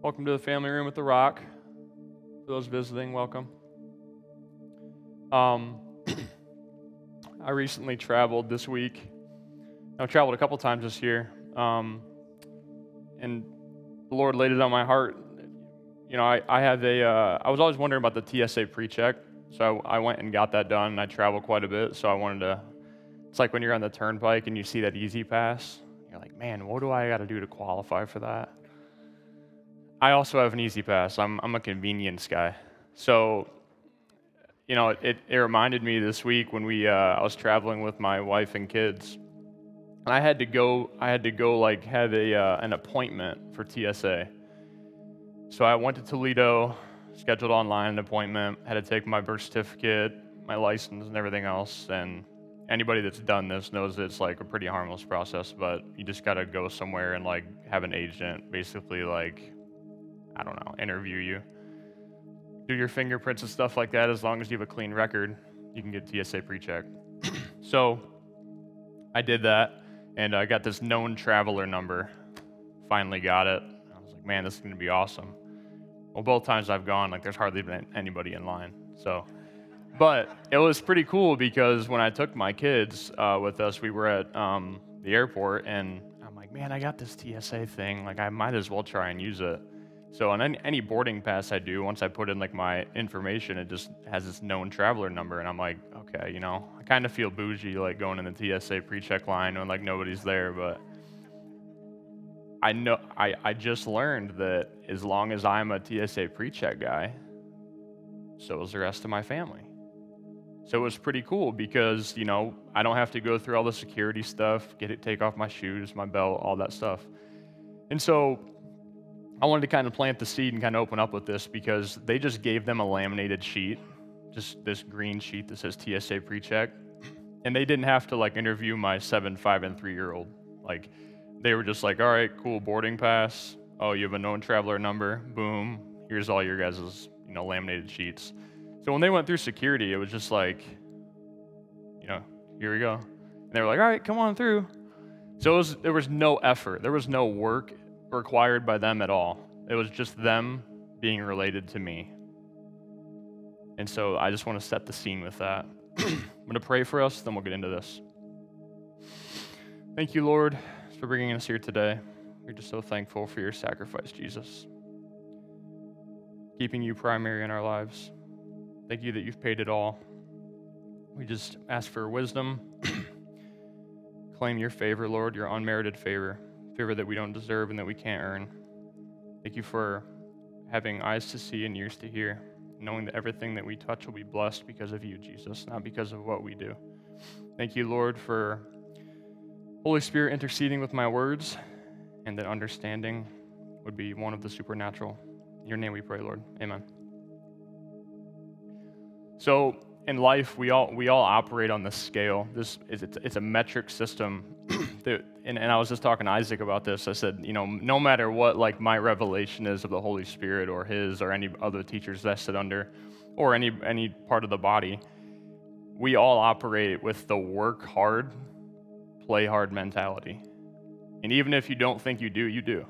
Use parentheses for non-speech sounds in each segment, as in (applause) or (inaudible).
Welcome to the family room at the Rock. For those visiting, welcome. Um, (clears throat) I recently traveled this week. I've traveled a couple times this year, um, and the Lord laid it on my heart. You know, I, I have a. Uh, I was always wondering about the TSA pre-check, so I, I went and got that done. And I travel quite a bit, so I wanted to. It's like when you're on the turnpike and you see that E-ZPass. You're like, man, what do I got to do to qualify for that? I also have an E-ZPass. I'm I'm a convenience guy, so you know, it, it reminded me this week when we uh, I was traveling with my wife and kids, and I had to go. I had to go like have a uh, an appointment for TSA. So I went to Toledo, scheduled online an appointment. Had to take my birth certificate, my license, and everything else. And anybody that's done this knows it's like a pretty harmless process, but you just got to go somewhere and like have an agent basically like I don't know interview you. Do your fingerprints and stuff like that as long as you have a clean record you can get tsa pre-check. (clears throat) So i did that and i got this known traveler number. Finally got it. I was like man this is going to be awesome. Well both times i've gone like there's hardly been anybody in line so. But it was pretty cool because when i took my kids uh, with us we were at um, the airport and i'm like man i got this tsa thing. Like i might as well try and use it so on any, any boarding pass I do, once I put in like my information, it just has this known traveler number, and I'm like, okay, you know, I kind of feel bougie like going in the TSA pre-check line when like nobody's there, but I know I, I just learned that as long as I'm a TSA pre-check guy, so is the rest of my family. So it was pretty cool because you know I don't have to go through all the security stuff, get it, take off my shoes, my belt, all that stuff, and so I wanted to kind of plant the seed and kind of open up with this because they just gave them a laminated sheet, just this green sheet that says TSA pre-check, and they didn't have to like interview my seven, five, and three-year-old. Like, they were just like, "All right, cool, boarding pass. Oh, you have a known traveler number. Boom. Here's all your guys' you know laminated sheets." So when they went through security, it was just like, you know, here we go. And they were like, "All right, come on through." So was, there was no effort, there was no work required by them at all. It was just them being related to me. And so I just want to set the scene with that. (clears throat) I'm going to pray for us, then we'll get into this. Thank you, Lord, for bringing us here today. We're just so thankful for your sacrifice, Jesus. Keeping you primary in our lives. Thank you that you've paid it all. We just ask for wisdom. (clears throat) Claim your favor, Lord, your unmerited favor favor that we don't deserve and that we can't earn. Thank you for having eyes to see and ears to hear, knowing that everything that we touch will be blessed because of you, Jesus, not because of what we do. Thank you, Lord, for Holy Spirit interceding with my words and that understanding would be one of the supernatural. In your name we pray, Lord. Amen. So, in life, we all we all operate on this scale. This is it's, it's a metric system. (clears throat) that, and, and I was just talking to Isaac about this. I said, you know, no matter what like my revelation is of the Holy Spirit or his or any other teachers that I sit under, or any any part of the body, we all operate with the work hard, play hard mentality. And even if you don't think you do, you do.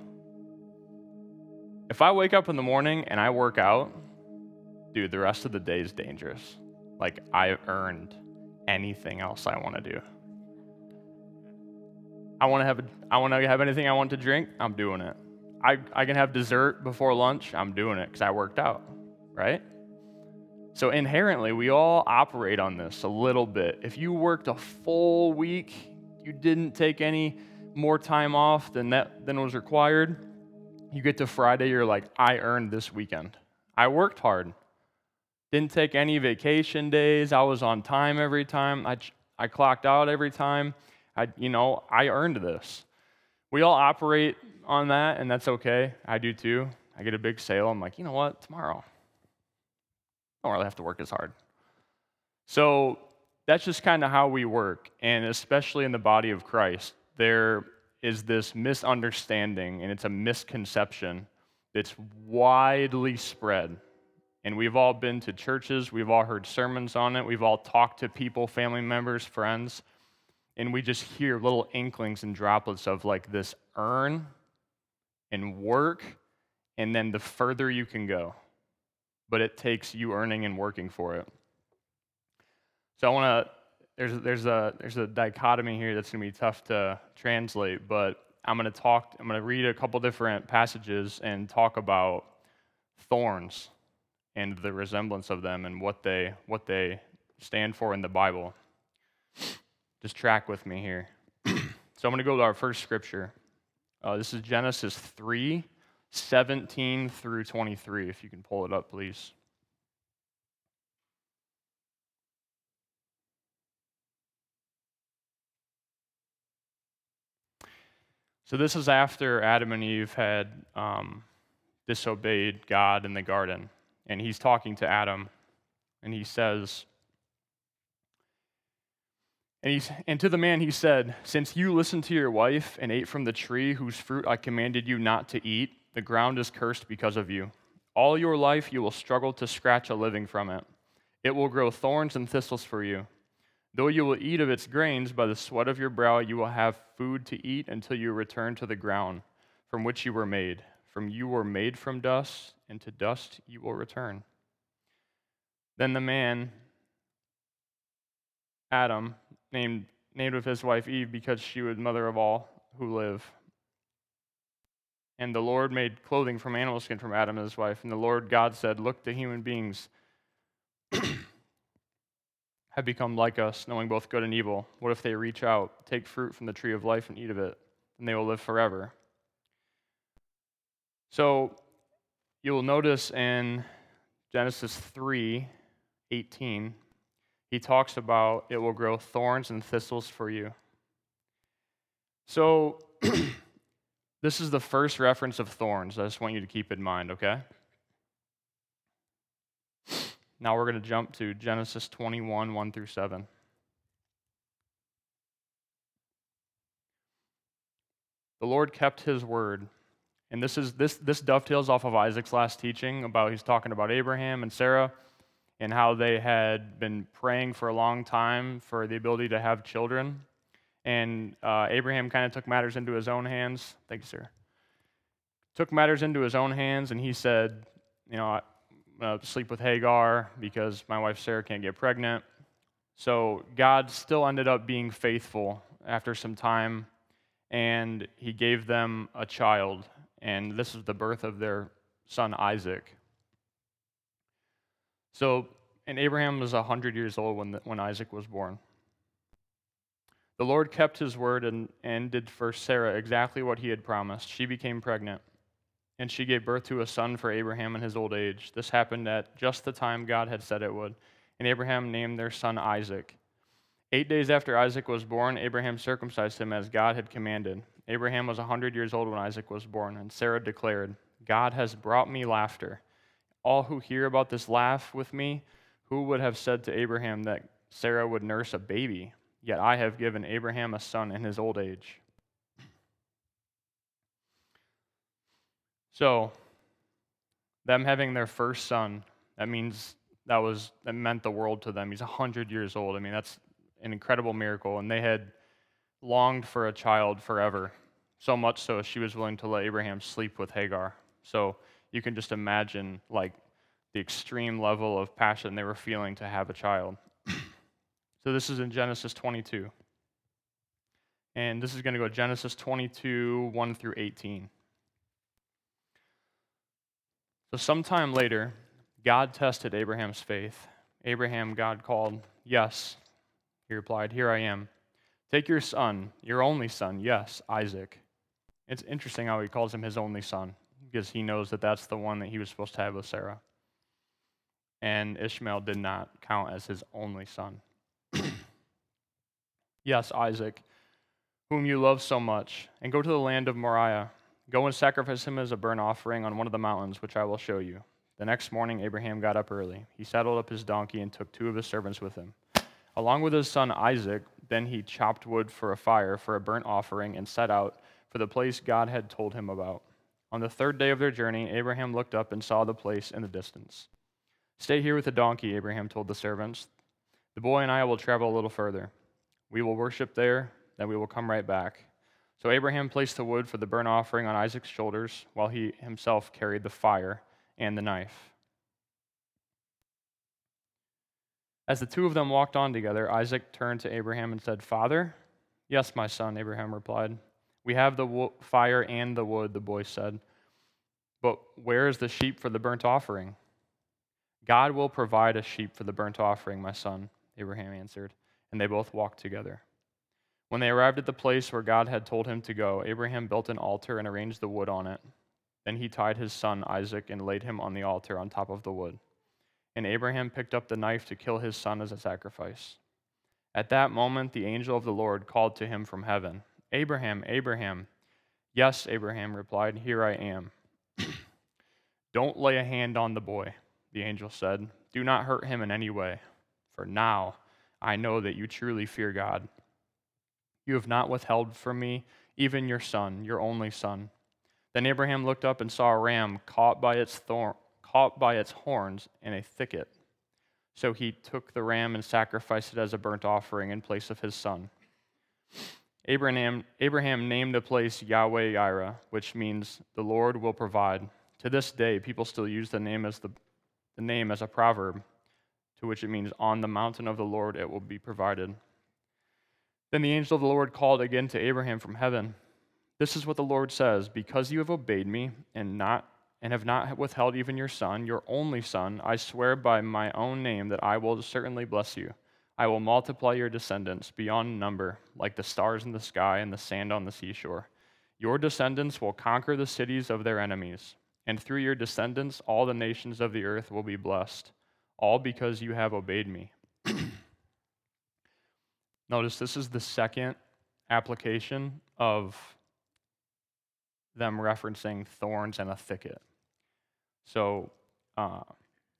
If I wake up in the morning and I work out, dude, the rest of the day is dangerous like I've earned anything else I want to do. I want to have a, I want to have anything I want to drink, I'm doing it. I, I can have dessert before lunch, I'm doing it because I worked out, right? So inherently, we all operate on this a little bit. If you worked a full week, you didn't take any more time off than that than was required, you get to Friday, you're like, I earned this weekend. I worked hard. Didn't take any vacation days. I was on time every time. I, I clocked out every time. I, you know, I earned this. We all operate on that, and that's okay. I do too. I get a big sale. I'm like, you know what? Tomorrow, I don't really have to work as hard. So that's just kind of how we work. And especially in the body of Christ, there is this misunderstanding and it's a misconception that's widely spread and we've all been to churches, we've all heard sermons on it, we've all talked to people, family members, friends, and we just hear little inklings and droplets of like this earn and work and then the further you can go. But it takes you earning and working for it. So I want to there's there's a there's a dichotomy here that's going to be tough to translate, but I'm going to talk I'm going to read a couple different passages and talk about thorns and the resemblance of them and what they what they stand for in the Bible. Just track with me here. (clears throat) so I'm going to go to our first scripture. Uh, this is Genesis 3, 17 through 23. If you can pull it up, please. So, this is after Adam and Eve had um, disobeyed God in the garden. And he's talking to Adam, and he says, and, he's, and to the man he said, Since you listened to your wife and ate from the tree whose fruit I commanded you not to eat, the ground is cursed because of you. All your life you will struggle to scratch a living from it. It will grow thorns and thistles for you. Though you will eat of its grains, by the sweat of your brow you will have food to eat until you return to the ground from which you were made. From you were made from dust, and to dust you will return. Then the man, Adam, named, named with his wife Eve because she was mother of all who live. And the Lord made clothing from animal skin from Adam and his wife. And the Lord God said, Look, the human beings (clears throat) have become like us, knowing both good and evil. What if they reach out, take fruit from the tree of life, and eat of it? And they will live forever. So you'll notice in Genesis 3 18, he talks about it will grow thorns and thistles for you. So (clears throat) this is the first reference of thorns. I just want you to keep in mind, okay? Now we're going to jump to Genesis 21, 1 through 7. The Lord kept his word. And this is this this dovetails off of Isaac's last teaching about he's talking about Abraham and Sarah and how they had been praying for a long time for the ability to have children. And uh, Abraham kind of took matters into his own hands. Thank you, sir. Took matters into his own hands, and he said, You know, uh, sleep with Hagar because my wife Sarah can't get pregnant. So God still ended up being faithful after some time, and He gave them a child, and this is the birth of their son Isaac. So, and Abraham was 100 years old when, the, when Isaac was born. The Lord kept his word and, and did for Sarah exactly what he had promised. She became pregnant and she gave birth to a son for Abraham in his old age. This happened at just the time God had said it would. And Abraham named their son Isaac. Eight days after Isaac was born, Abraham circumcised him as God had commanded. Abraham was a 100 years old when Isaac was born, and Sarah declared, God has brought me laughter. All who hear about this laugh with me. Who would have said to Abraham that Sarah would nurse a baby? Yet I have given Abraham a son in his old age. So, them having their first son, that means that was that meant the world to them. He's 100 years old. I mean, that's an incredible miracle. And they had longed for a child forever, so much so she was willing to let Abraham sleep with Hagar. So you can just imagine like the extreme level of passion they were feeling to have a child. (clears throat) so this is in Genesis 22. And this is going to go Genesis 22, 1 through 18. So, sometime later, God tested Abraham's faith. Abraham, God called, Yes. He replied, Here I am. Take your son, your only son, yes, Isaac. It's interesting how he calls him his only son because he knows that that's the one that he was supposed to have with Sarah. And Ishmael did not count as his only son. (clears throat) yes, Isaac, whom you love so much, and go to the land of Moriah Go and sacrifice him as a burnt offering on one of the mountains, which I will show you. The next morning, Abraham got up early. He saddled up his donkey and took two of his servants with him. Along with his son Isaac, then he chopped wood for a fire for a burnt offering and set out for the place God had told him about. On the third day of their journey, Abraham looked up and saw the place in the distance. Stay here with the donkey, Abraham told the servants. The boy and I will travel a little further. We will worship there, then we will come right back. So Abraham placed the wood for the burnt offering on Isaac's shoulders, while he himself carried the fire and the knife. As the two of them walked on together, Isaac turned to Abraham and said, Father? Yes, my son, Abraham replied. We have the wo- fire and the wood, the boy said. But where is the sheep for the burnt offering? God will provide a sheep for the burnt offering, my son, Abraham answered, and they both walked together. When they arrived at the place where God had told him to go, Abraham built an altar and arranged the wood on it. Then he tied his son Isaac and laid him on the altar on top of the wood. And Abraham picked up the knife to kill his son as a sacrifice. At that moment, the angel of the Lord called to him from heaven Abraham, Abraham. Yes, Abraham replied, Here I am. (clears throat) Don't lay a hand on the boy, the angel said. Do not hurt him in any way, for now I know that you truly fear God. You have not withheld from me even your son, your only son. Then Abraham looked up and saw a ram caught by its thorn, caught by its horns in a thicket. So he took the ram and sacrificed it as a burnt offering in place of his son. Abraham, Abraham named the place Yahweh Yireh, which means the Lord will provide. To this day, people still use the name as the, the name as a proverb, to which it means, "On the mountain of the Lord it will be provided." Then the angel of the Lord called again to Abraham from heaven. This is what the Lord says Because you have obeyed me and, not, and have not withheld even your son, your only son, I swear by my own name that I will certainly bless you. I will multiply your descendants beyond number, like the stars in the sky and the sand on the seashore. Your descendants will conquer the cities of their enemies, and through your descendants, all the nations of the earth will be blessed, all because you have obeyed me. (clears throat) Notice this is the second application of them referencing thorns and a thicket. So, uh,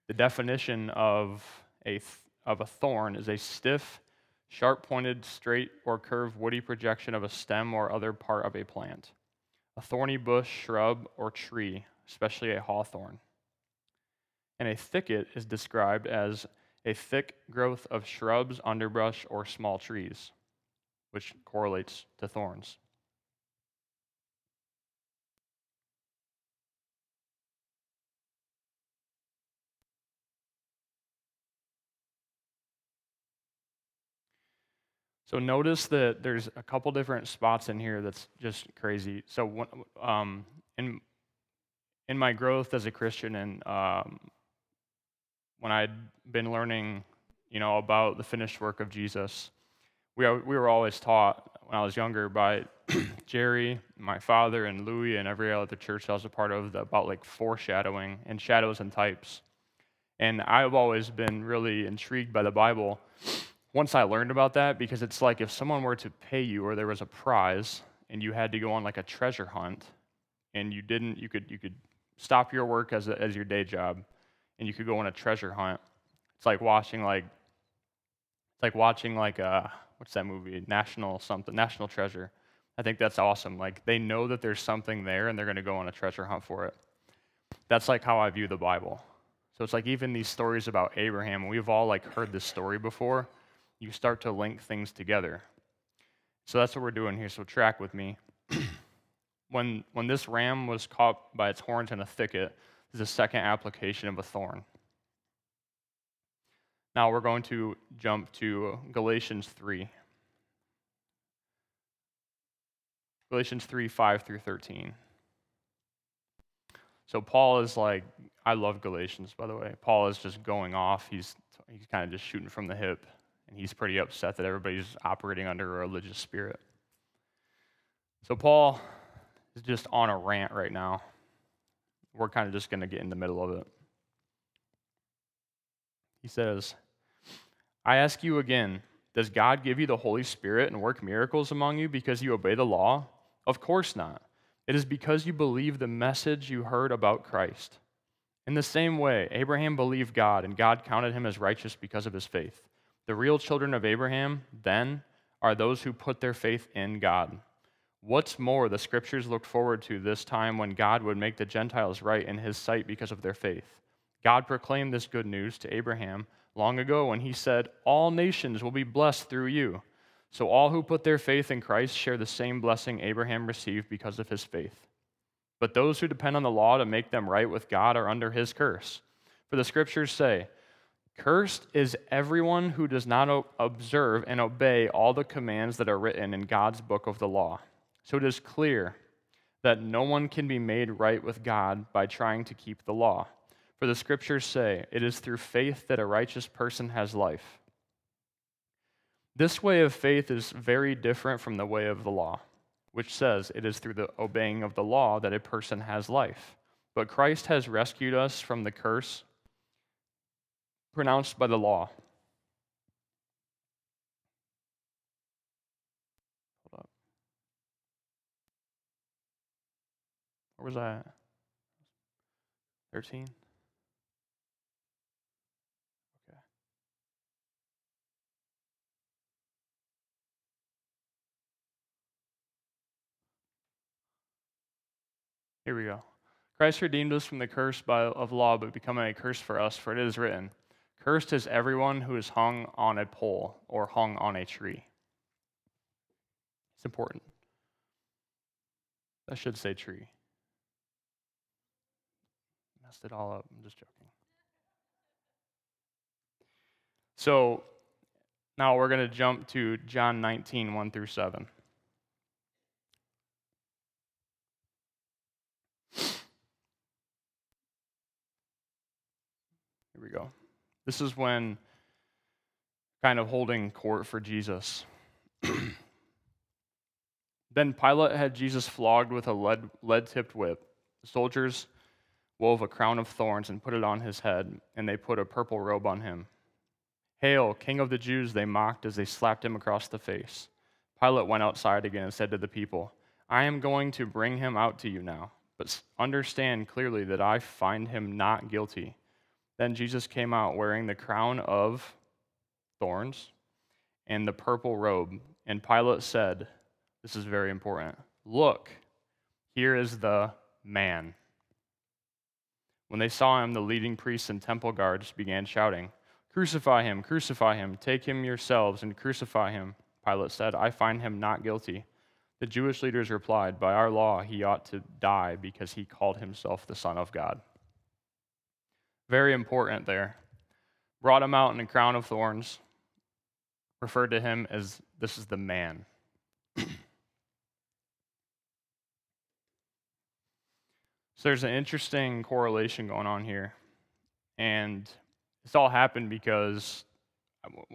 the definition of a, th- of a thorn is a stiff, sharp pointed, straight, or curved woody projection of a stem or other part of a plant. A thorny bush, shrub, or tree, especially a hawthorn. And a thicket is described as a thick growth of shrubs, underbrush, or small trees, which correlates to thorns. So notice that there's a couple different spots in here that's just crazy. So um, in in my growth as a Christian and um, when I'd been learning, you know, about the finished work of Jesus, we, we were always taught when I was younger by (clears throat) Jerry, my father, and Louis, and every other church I was a part of about like foreshadowing and shadows and types. And I've always been really intrigued by the Bible once I learned about that because it's like if someone were to pay you or there was a prize and you had to go on like a treasure hunt and you didn't, you could, you could stop your work as, a, as your day job and you could go on a treasure hunt. It's like watching like it's like watching like uh what's that movie? National something, National Treasure. I think that's awesome. Like they know that there's something there and they're going to go on a treasure hunt for it. That's like how I view the Bible. So it's like even these stories about Abraham, we've all like heard this story before. You start to link things together. So that's what we're doing here. So track with me. (clears throat) when when this ram was caught by its horns in a thicket, is a second application of a thorn. Now we're going to jump to Galatians 3. Galatians 3 5 through 13. So Paul is like, I love Galatians, by the way. Paul is just going off. He's, he's kind of just shooting from the hip, and he's pretty upset that everybody's operating under a religious spirit. So Paul is just on a rant right now we're kind of just going to get in the middle of it. He says, I ask you again, does God give you the Holy Spirit and work miracles among you because you obey the law? Of course not. It is because you believe the message you heard about Christ. In the same way, Abraham believed God, and God counted him as righteous because of his faith. The real children of Abraham, then, are those who put their faith in God. What's more, the scriptures looked forward to this time when God would make the Gentiles right in his sight because of their faith. God proclaimed this good news to Abraham long ago when he said, All nations will be blessed through you. So all who put their faith in Christ share the same blessing Abraham received because of his faith. But those who depend on the law to make them right with God are under his curse. For the scriptures say, Cursed is everyone who does not observe and obey all the commands that are written in God's book of the law. So it is clear that no one can be made right with God by trying to keep the law. For the scriptures say, It is through faith that a righteous person has life. This way of faith is very different from the way of the law, which says it is through the obeying of the law that a person has life. But Christ has rescued us from the curse pronounced by the law. Hold up. Where was I 13? Okay. Here we go. Christ redeemed us from the curse by, of law, but becoming a curse for us, for it is written, Cursed is everyone who is hung on a pole or hung on a tree. It's important. That should say tree. Messed it all up. I'm just joking. So now we're going to jump to John 19, 1 through 7. Here we go. This is when kind of holding court for Jesus. (clears throat) then Pilate had Jesus flogged with a lead, lead-tipped whip. The soldiers wove a crown of thorns and put it on his head, and they put a purple robe on him. Hail, King of the Jews, they mocked as they slapped him across the face. Pilate went outside again and said to the people, I am going to bring him out to you now, but understand clearly that I find him not guilty. Then Jesus came out wearing the crown of thorns and the purple robe. And Pilate said, This is very important. Look, here is the man. When they saw him, the leading priests and temple guards began shouting, Crucify him, crucify him, take him yourselves and crucify him. Pilate said, I find him not guilty. The Jewish leaders replied, By our law, he ought to die because he called himself the Son of God. Very important there. Brought him out in a crown of thorns, referred to him as this is the man. so there's an interesting correlation going on here. And this all happened because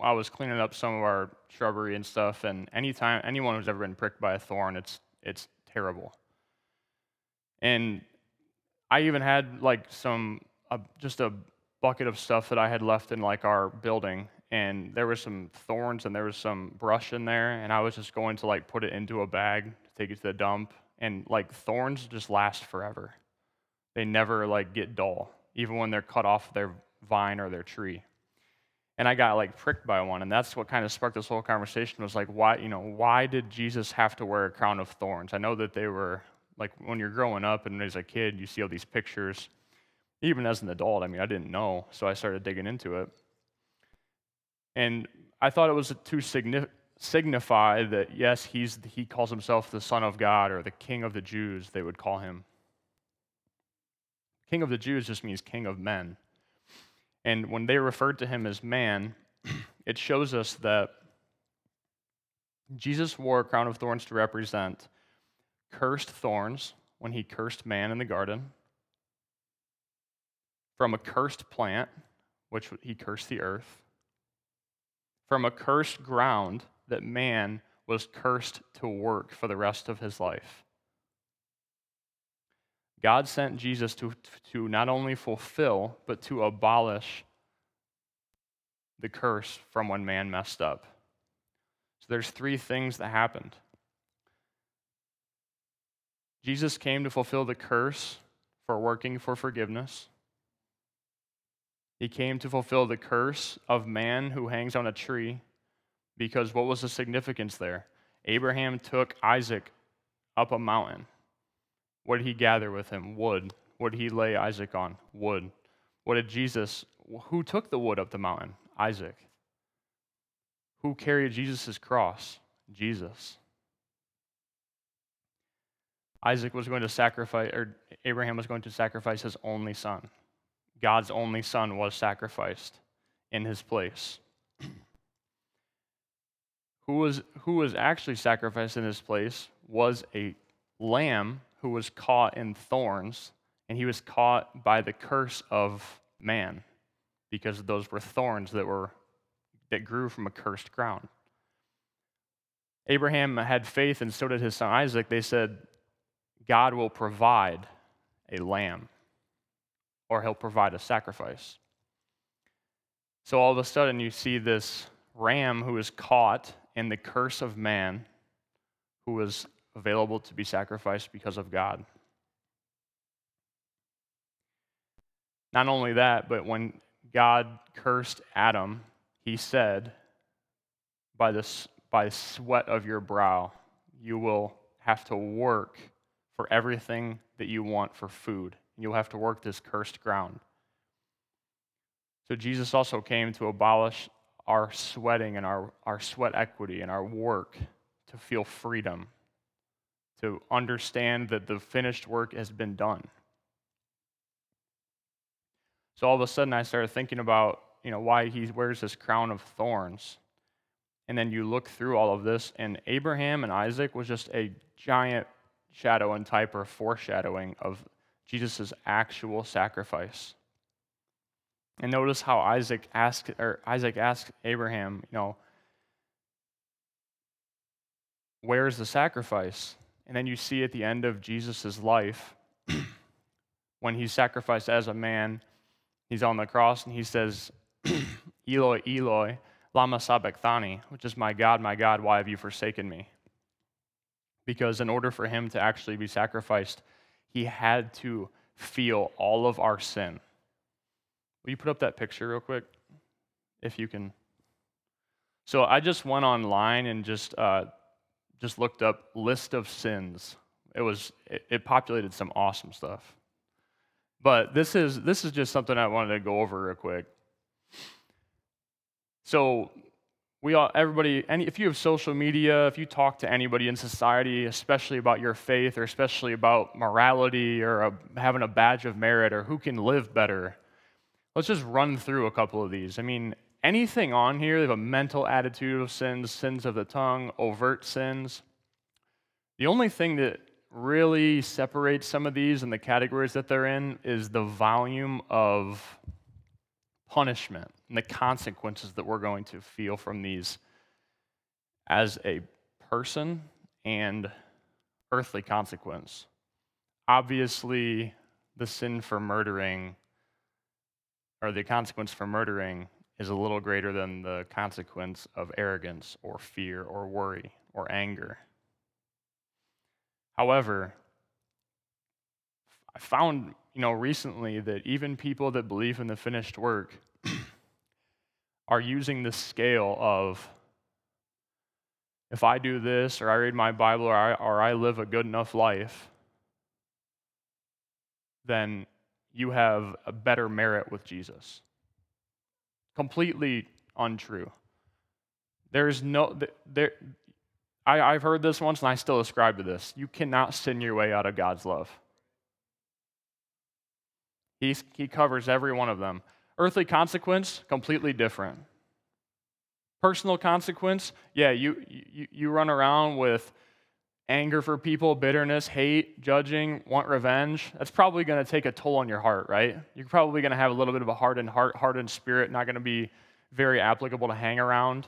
I was cleaning up some of our shrubbery and stuff, and anytime anyone who's ever been pricked by a thorn, it's it's terrible. And I even had like some a, just a bucket of stuff that I had left in like our building, and there was some thorns and there was some brush in there, and I was just going to like put it into a bag take it to the dump, and like thorns just last forever. They never like get dull, even when they're cut off their vine or their tree. And I got like pricked by one, and that's what kind of sparked this whole conversation. Was like, why, you know, why did Jesus have to wear a crown of thorns? I know that they were like when you're growing up and as a kid, you see all these pictures even as an adult, I mean, I didn't know, so I started digging into it. And I thought it was to signify that, yes, he's, he calls himself the Son of God or the King of the Jews, they would call him. King of the Jews just means King of men. And when they referred to him as man, (clears throat) it shows us that Jesus wore a crown of thorns to represent cursed thorns when he cursed man in the garden from a cursed plant, which he cursed the earth, from a cursed ground that man was cursed to work for the rest of his life. God sent Jesus to, to not only fulfill, but to abolish the curse from when man messed up. So there's three things that happened. Jesus came to fulfill the curse for working for forgiveness. He came to fulfill the curse of man who hangs on a tree, because what was the significance there? Abraham took Isaac up a mountain. What did he gather with him? Wood. What did he lay Isaac on? Wood. What did Jesus, who took the wood up the mountain? Isaac. Who carried Jesus' cross? Jesus. Isaac was going to sacrifice, or Abraham was going to sacrifice his only son. God's only son was sacrificed in his place. who, was, who was actually sacrificed in his place was a lamb who was caught in thorns, and he was caught by the curse of man because those were thorns that were that grew from a cursed ground. Abraham had faith and so did his son Isaac. They said, God will provide a lamb, or he'll provide a sacrifice. So all of a sudden, you see this ram who is caught in the curse of man, who was available to be sacrificed because of God. Not only that, but when God cursed Adam, he said, by the, by sweat of your brow, you will have to work for everything that you want for food. You'll have to work this cursed ground. So Jesus also came to abolish our sweating and our, our sweat equity and our work to feel freedom, to understand that the finished work has been done. So all of a sudden I started thinking about, you know, why he wears this crown of thorns. And then you look through all of this, and Abraham and Isaac was just a giant shadow and type or foreshadowing of Jesus' actual sacrifice. And notice how Isaac asked, or Isaac asked Abraham, you know, where's the sacrifice? And then you see at the end of Jesus' life, (clears throat) when he's sacrificed as a man, he's on the cross and he says, (clears throat) Eloi, Eloi, lama sabachthani, which is my God, my God, why have you forsaken me? Because in order for him to actually be sacrificed, he had to feel all of our sin. Will you put up that picture real quick? If you can. So I just went online and just uh, just looked up list of sins. It was it, it populated some awesome stuff. But this is this is just something I wanted to go over real quick. So we all everybody any if you have social media if you talk to anybody in society especially about your faith or especially about morality or a, having a badge of merit or who can live better let's just run through a couple of these. I mean anything on here they have a mental attitude of sins sins of the tongue overt sins. The only thing that really separates some of these and the categories that they're in is the volume of punishment and the consequences that we're going to feel from these as a person and earthly consequence. Obviously, the sin for murdering or the consequence for murdering is a little greater than the consequence of arrogance or fear or worry or anger. However, I found, you know, recently that even people that believe in the finished work (clears throat) are using the scale of if I do this, or I read my Bible, or I, or I live a good enough life, then you have a better merit with Jesus. Completely untrue. There's no, there, I, I've heard this once and I still ascribe to this. You cannot sin your way out of God's love. He's, he covers every one of them. Earthly consequence, completely different. Personal consequence, yeah, you, you, you run around with anger for people, bitterness, hate, judging, want revenge. That's probably going to take a toll on your heart, right? You're probably going to have a little bit of a hardened heart, hardened spirit, not going to be very applicable to hang around.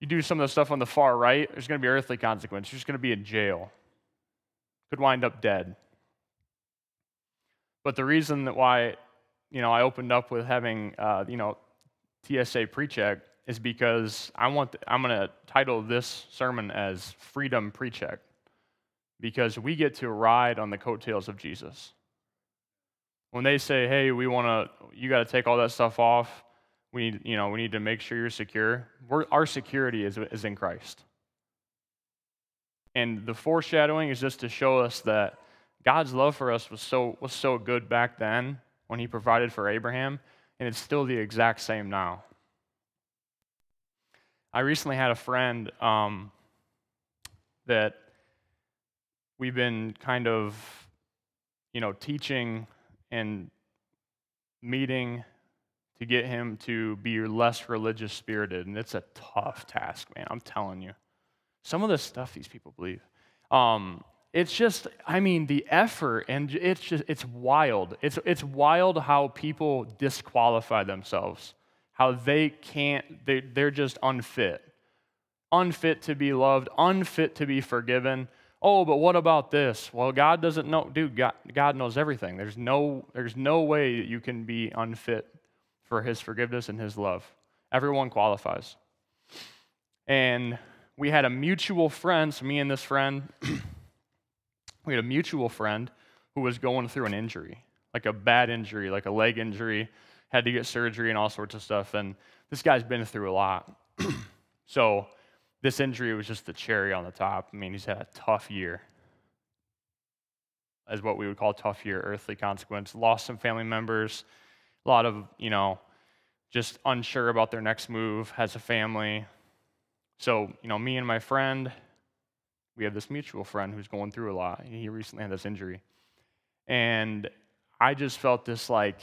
You do some of the stuff on the far right, there's going to be earthly consequence. You're just going to be in jail. Could wind up dead. But the reason that why you know, I opened up with having, uh, you know, TSA pre-check is because I want, the, I'm going to title this sermon as Freedom Pre-check because we get to ride on the coattails of Jesus. When they say, hey, we want to, you got to take all that stuff off, we need, you know, we need to make sure you're secure. We're, our security is, is in Christ. And the foreshadowing is just to show us that God's love for us was so, was so good back then when he provided for Abraham, and it's still the exact same now. I recently had a friend um, that we've been kind of, you know, teaching and meeting to get him to be less religious spirited. And it's a tough task, man. I'm telling you. Some of the stuff these people believe. Um, it's just, I mean, the effort, and it's just, it's wild. It's, it's wild how people disqualify themselves, how they can't, they, they're just unfit. Unfit to be loved, unfit to be forgiven. Oh, but what about this? Well, God doesn't know, dude, God, God knows everything. There's no, there's no way that you can be unfit for his forgiveness and his love. Everyone qualifies. And we had a mutual friend, so me and this friend, (clears throat) we had a mutual friend who was going through an injury, like a bad injury, like a leg injury, had to get surgery and all sorts of stuff. And this guy's been through a lot. (clears throat) so this injury was just the cherry on the top. I mean, he's had a tough year, as what we would call tough year, earthly consequence. Lost some family members, a lot of, you know, just unsure about their next move, has a family. So, you know, me and my friend, we have this mutual friend who's going through a lot. and He recently had this injury. And I just felt this like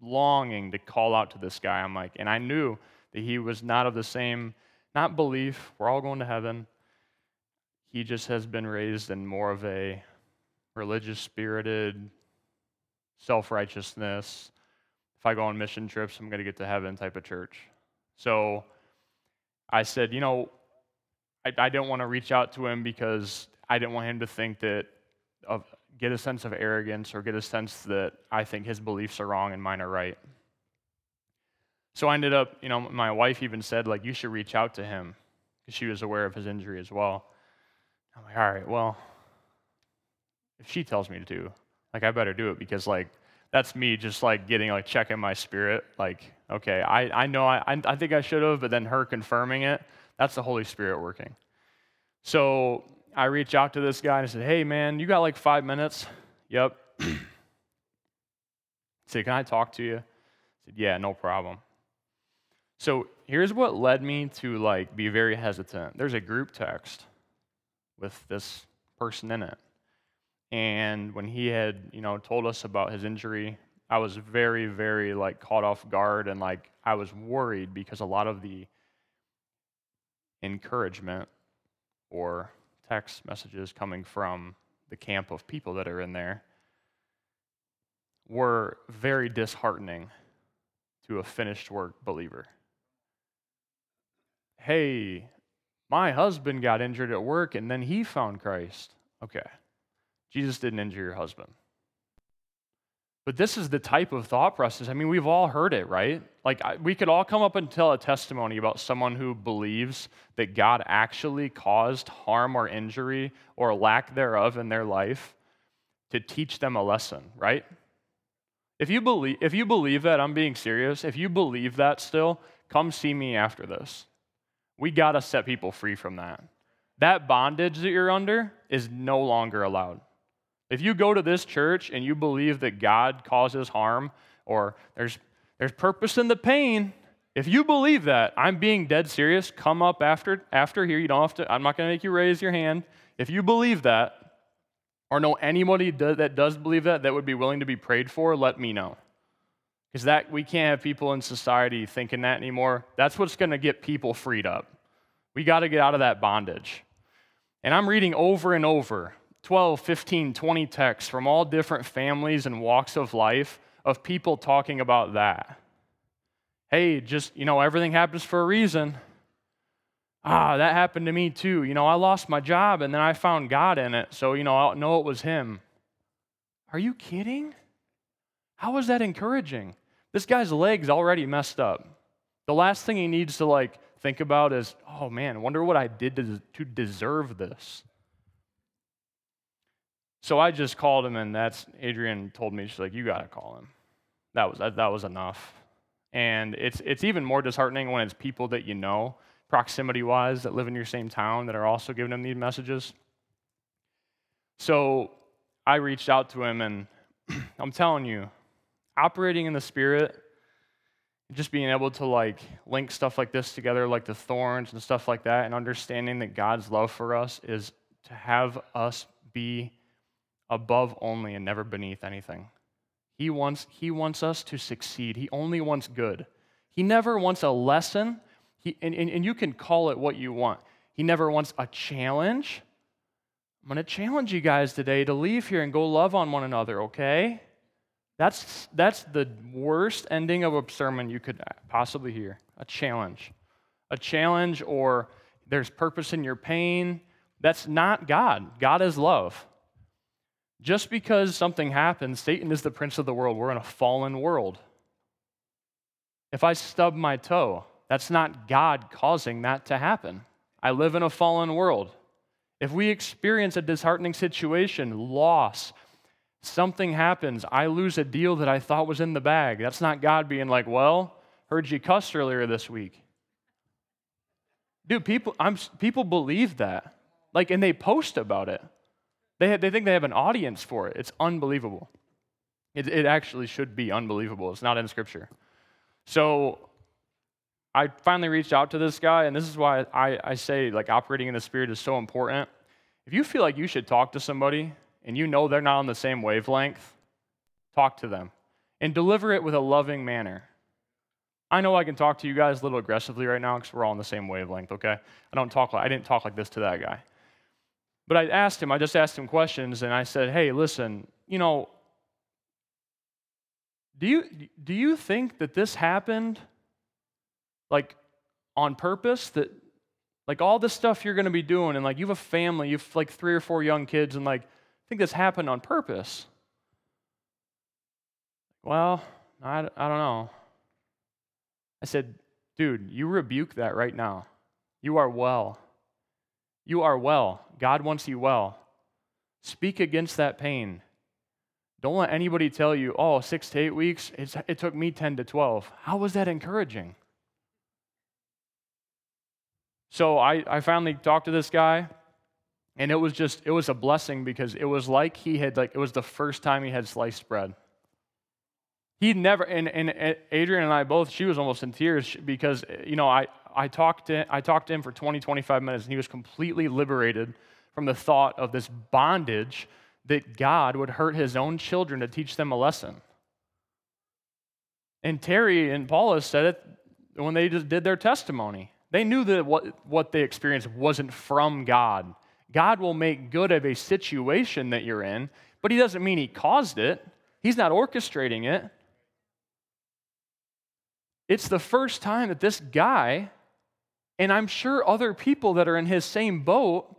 longing to call out to this guy. I'm like, and I knew that he was not of the same, not belief, we're all going to heaven. He just has been raised in more of a religious spirited, self righteousness. If I go on mission trips, I'm going to get to heaven type of church. So I said, you know, I, I didn't want to reach out to him because I didn't want him to think that, of, get a sense of arrogance or get a sense that I think his beliefs are wrong and mine are right. So I ended up, you know, my wife even said, like, you should reach out to him because she was aware of his injury as well. I'm like, all right, well, if she tells me to, like, I better do it because, like, that's me just like getting like checking my spirit. Like, okay, I, I know I, I think I should have, but then her confirming it, that's the Holy Spirit working. So I reach out to this guy and I said, hey, man, you got like five minutes? Yep. (clears throat) Said, can I talk to you? I said, yeah, no problem. So here's what led me to like be very hesitant. There's a group text with this person in it. And when he had, you know, told us about his injury, I was very, very like caught off guard and like I was worried because a lot of the encouragement or text messages coming from the camp of people that are in there were very disheartening to a finished work believer hey, my husband got injured at work and then he found Christ. Okay, Jesus didn't injure your husband. But this is the type of thought process. I mean, we've all heard it, right? Like, we could all come up and tell a testimony about someone who believes that God actually caused harm or injury or lack thereof in their life to teach them a lesson, right? If you believe, if you believe that, I'm being serious. If you believe that still, come see me after this. We got to set people free from that. That bondage that you're under is no longer allowed. If you go to this church and you believe that God causes harm or there's, there's purpose in the pain, if you believe that, I'm being dead serious. Come up after, after here. You don't have to, I'm not going to make you raise your hand. If you believe that, or know anybody that does believe that, that would be willing to be prayed for, let me know. Because that we can't have people in society thinking that anymore. That's what's going to get people freed up. We got to get out of that bondage. And I'm reading over and over 12, 15, 20 texts from all different families and walks of life of people talking about that. Hey, just, you know, everything happens for a reason. Ah, that happened to me too. You know, I lost my job and then I found God in it. So, you know, I know it was Him. Are you kidding? How is that encouraging? This guy's leg's already messed up. The last thing he needs to like think about is, oh man, wonder what I did to, to deserve this. So I just called him, and that's Adrian told me she's like, you gotta call him. That was that, that was enough. And it's it's even more disheartening when it's people that you know, proximity wise, that live in your same town that are also giving him these messages. So I reached out to him, and (clears throat) I'm telling you, operating in the Spirit just being able to like link stuff like this together, like the thorns and stuff like that, and understanding that God's love for us is to have us be above only and never beneath anything. He wants, he wants us to succeed. He only wants good. He never wants a lesson, he, and, and, and you can call it what you want. He never wants a challenge. I'm going to challenge you guys today to leave here and go love on one another, okay? That's, that's the worst ending of a sermon you could possibly hear a challenge. A challenge, or there's purpose in your pain. That's not God. God is love. Just because something happens, Satan is the prince of the world. We're in a fallen world. If I stub my toe, that's not God causing that to happen. I live in a fallen world. If we experience a disheartening situation, loss, something happens, I lose a deal that I thought was in the bag. That's not God being like, well, heard you cuss earlier this week. Dude, people, I'm, people believe that. Like, and they post about it. They, they think they have an audience for it. It's unbelievable. It, it actually should be unbelievable. It's not in Scripture. So I finally reached out to this guy, and this is why I, I say like operating in the Spirit is so important. If you feel like you should talk to somebody and you know they're not on the same wavelength, talk to them and deliver it with a loving manner. I know I can talk to you guys a little aggressively right now because we're all on the same wavelength, okay? I don't talk like I didn't talk like this to that guy. But I asked him, I just asked him questions and I said, "Hey, listen, you know, do you do you think that this happened like on purpose that like all this stuff you're going to be doing and like you have a family, you have like three or four young kids and like I think this happened on purpose? Well, I, I don't know. I said, dude, you rebuke that right now. You are well. You are well. God wants you well. Speak against that pain. Don't let anybody tell you, oh, six to eight weeks, it took me 10 to 12. How was that encouraging? So I, I finally talked to this guy. And it was just, it was a blessing because it was like he had, like, it was the first time he had sliced bread. He never, and, and Adrian and I both, she was almost in tears because, you know, I, I, talked to, I talked to him for 20, 25 minutes, and he was completely liberated from the thought of this bondage that God would hurt his own children to teach them a lesson. And Terry and Paula said it when they just did their testimony. They knew that what, what they experienced wasn't from God. God will make good of a situation that you're in, but He doesn't mean He caused it, He's not orchestrating it. It's the first time that this guy, and I'm sure other people that are in his same boat,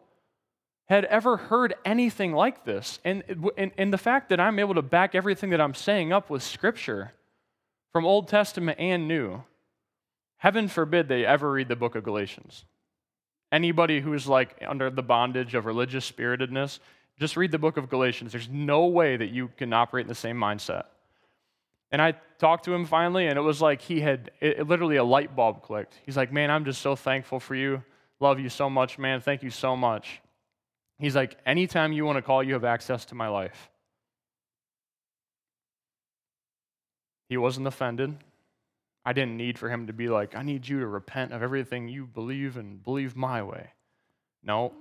had ever heard anything like this. And, and, and the fact that I'm able to back everything that I'm saying up with Scripture from Old Testament and New, heaven forbid they ever read the book of Galatians. Anybody who's like under the bondage of religious spiritedness, just read the book of Galatians. There's no way that you can operate in the same mindset. And I talked to him finally, and it was like he had it, it literally a light bulb clicked. He's like, Man, I'm just so thankful for you. Love you so much, man. Thank you so much. He's like, Anytime you want to call, you have access to my life. He wasn't offended. I didn't need for him to be like, I need you to repent of everything you believe and believe my way. No,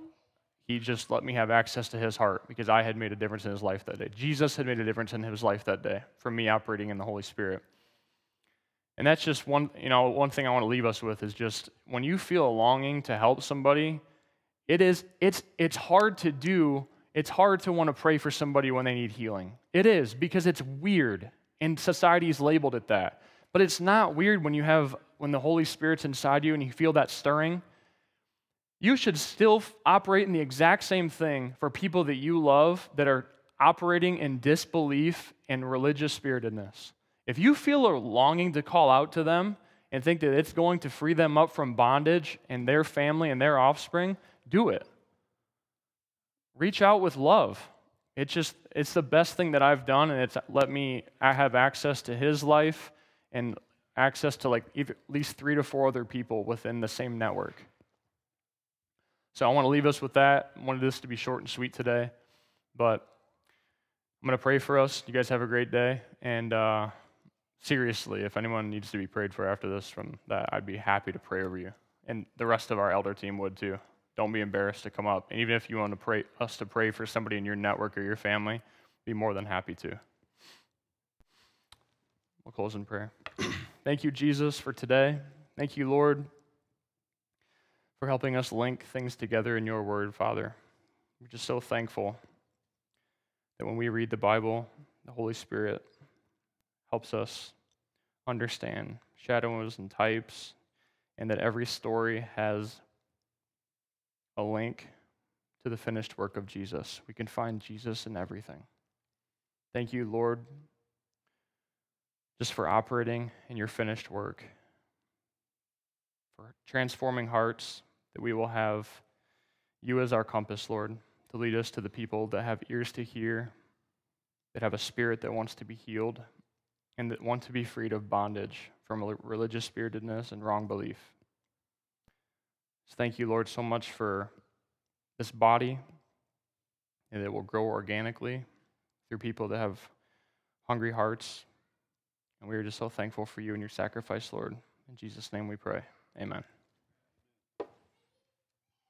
he just let me have access to his heart because I had made a difference in his life that day. Jesus had made a difference in his life that day from me operating in the Holy Spirit. And that's just one, you know, one thing I want to leave us with is just when you feel a longing to help somebody, it is it's it's hard to do. It's hard to want to pray for somebody when they need healing. It is because it's weird and society's labeled it that. But it's not weird when you have when the Holy Spirit's inside you and you feel that stirring. You should still operate in the exact same thing for people that you love that are operating in disbelief and religious spiritedness. If you feel a longing to call out to them and think that it's going to free them up from bondage and their family and their offspring, do it. Reach out with love. It's just it's the best thing that I've done and it's let me I have access to his life and access to like at least three to four other people within the same network. So I want to leave us with that. I wanted this to be short and sweet today, but I'm going to pray for us. You guys have a great day and uh, seriously, if anyone needs to be prayed for after this, from that, I'd be happy to pray over you, and the rest of our elder team would too. Don't be embarrassed to come up, and even if you want to pray us to pray for somebody in your network or your family, be more than happy to. We'll close in prayer. (clears throat) Thank you, Jesus, for today. Thank you, Lord, for helping us link things together in your word, Father. We're just so thankful that when we read the Bible, the Holy Spirit helps us understand shadows and types, and that every story has a link to the finished work of Jesus. We can find Jesus in everything. Thank you, Lord, just for operating in your finished work, for transforming hearts, that we will have you as our compass, Lord, to lead us to the people that have ears to hear, that have a spirit that wants to be healed, and that want to be freed of bondage from religious spiritedness and wrong belief. So thank you, Lord, so much for this body, and it will grow organically through people that have hungry hearts. And we are just so thankful for you and your sacrifice, Lord. In Jesus' name we pray. Amen.